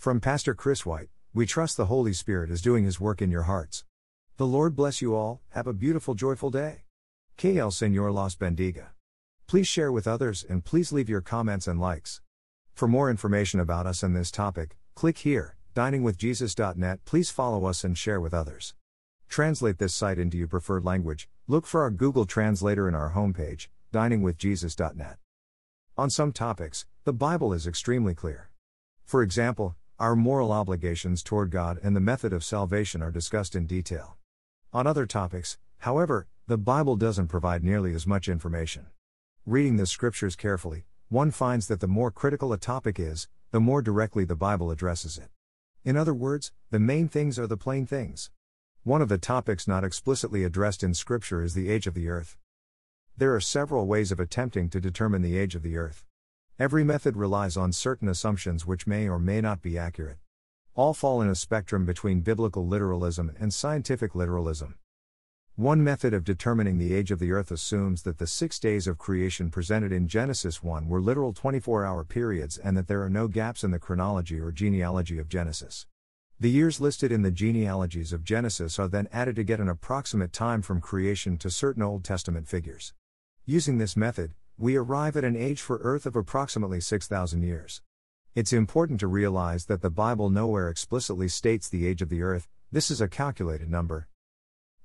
From Pastor Chris White, we trust the Holy Spirit is doing His work in your hearts. The Lord bless you all, have a beautiful, joyful day. Que el Señor los bendiga. Please share with others and please leave your comments and likes. For more information about us and this topic, click here, diningwithjesus.net. Please follow us and share with others. Translate this site into your preferred language. Look for our Google Translator in our homepage, diningwithjesus.net. On some topics, the Bible is extremely clear. For example, our moral obligations toward God and the method of salvation are discussed in detail. On other topics, however, the Bible doesn't provide nearly as much information. Reading the scriptures carefully, one finds that the more critical a topic is, the more directly the Bible addresses it. In other words, the main things are the plain things. One of the topics not explicitly addressed in Scripture is the age of the earth. There are several ways of attempting to determine the age of the earth. Every method relies on certain assumptions which may or may not be accurate. All fall in a spectrum between biblical literalism and scientific literalism. One method of determining the age of the earth assumes that the six days of creation presented in Genesis 1 were literal 24 hour periods and that there are no gaps in the chronology or genealogy of Genesis. The years listed in the genealogies of Genesis are then added to get an approximate time from creation to certain Old Testament figures. Using this method, we arrive at an age for Earth of approximately 6,000 years. It's important to realize that the Bible nowhere explicitly states the age of the Earth, this is a calculated number.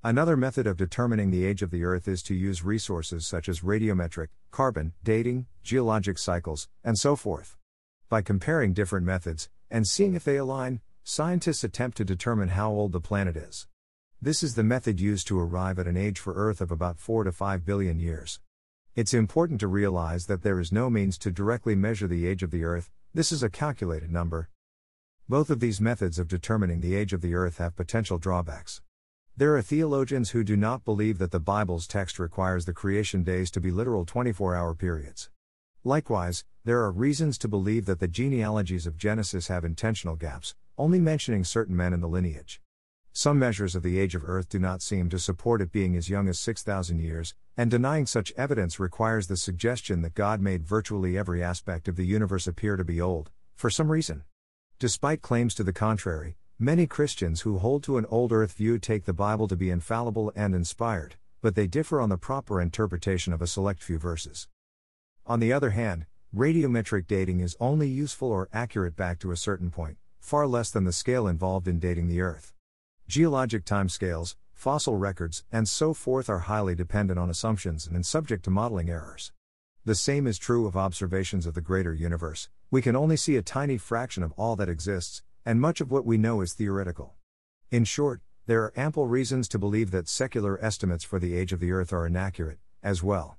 Another method of determining the age of the Earth is to use resources such as radiometric, carbon, dating, geologic cycles, and so forth. By comparing different methods, and seeing if they align, Scientists attempt to determine how old the planet is. This is the method used to arrive at an age for Earth of about 4 to 5 billion years. It's important to realize that there is no means to directly measure the age of the Earth, this is a calculated number. Both of these methods of determining the age of the Earth have potential drawbacks. There are theologians who do not believe that the Bible's text requires the creation days to be literal 24 hour periods. Likewise, there are reasons to believe that the genealogies of Genesis have intentional gaps, only mentioning certain men in the lineage. Some measures of the age of Earth do not seem to support it being as young as 6,000 years, and denying such evidence requires the suggestion that God made virtually every aspect of the universe appear to be old, for some reason. Despite claims to the contrary, many Christians who hold to an old Earth view take the Bible to be infallible and inspired, but they differ on the proper interpretation of a select few verses. On the other hand, radiometric dating is only useful or accurate back to a certain point far less than the scale involved in dating the Earth. Geologic timescales, fossil records, and so forth are highly dependent on assumptions and subject to modeling errors. The same is true of observations of the greater universe, we can only see a tiny fraction of all that exists, and much of what we know is theoretical. In short, there are ample reasons to believe that secular estimates for the age of the Earth are inaccurate, as well.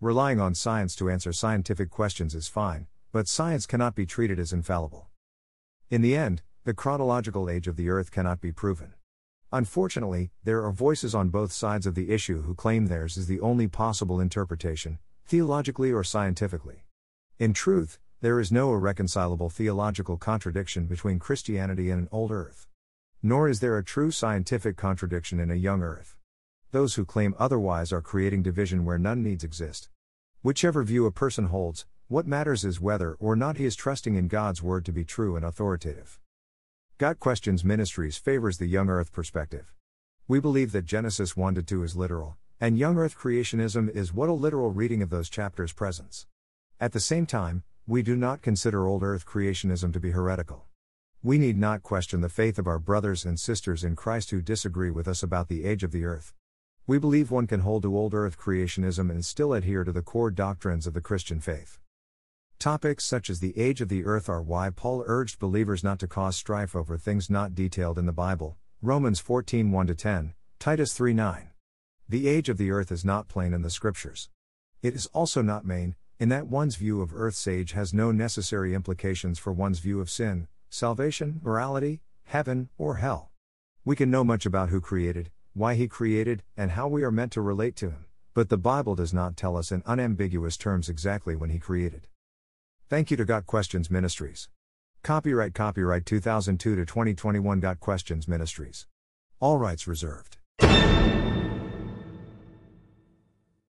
Relying on science to answer scientific questions is fine, but science cannot be treated as infallible. In the end, the chronological age of the Earth cannot be proven. Unfortunately, there are voices on both sides of the issue who claim theirs is the only possible interpretation, theologically or scientifically. In truth, there is no irreconcilable theological contradiction between Christianity and an old Earth. Nor is there a true scientific contradiction in a young Earth. Those who claim otherwise are creating division where none needs exist. Whichever view a person holds, what matters is whether or not he is trusting in God's word to be true and authoritative. Got Questions Ministries favors the young earth perspective. We believe that Genesis 1 to 2 is literal, and young earth creationism is what a literal reading of those chapters presents. At the same time, we do not consider old earth creationism to be heretical. We need not question the faith of our brothers and sisters in Christ who disagree with us about the age of the earth. We believe one can hold to old earth creationism and still adhere to the core doctrines of the Christian faith. Topics such as the age of the earth are why Paul urged believers not to cause strife over things not detailed in the Bible. Romans 14 1 10, Titus 3 9. The age of the earth is not plain in the scriptures. It is also not main, in that one's view of earth's age has no necessary implications for one's view of sin, salvation, morality, heaven, or hell. We can know much about who created, why he created, and how we are meant to relate to him, but the Bible does not tell us in unambiguous terms exactly when he created. Thank you to Got Questions Ministries. Copyright Copyright 2002 to 2021 Got Questions Ministries. All rights reserved.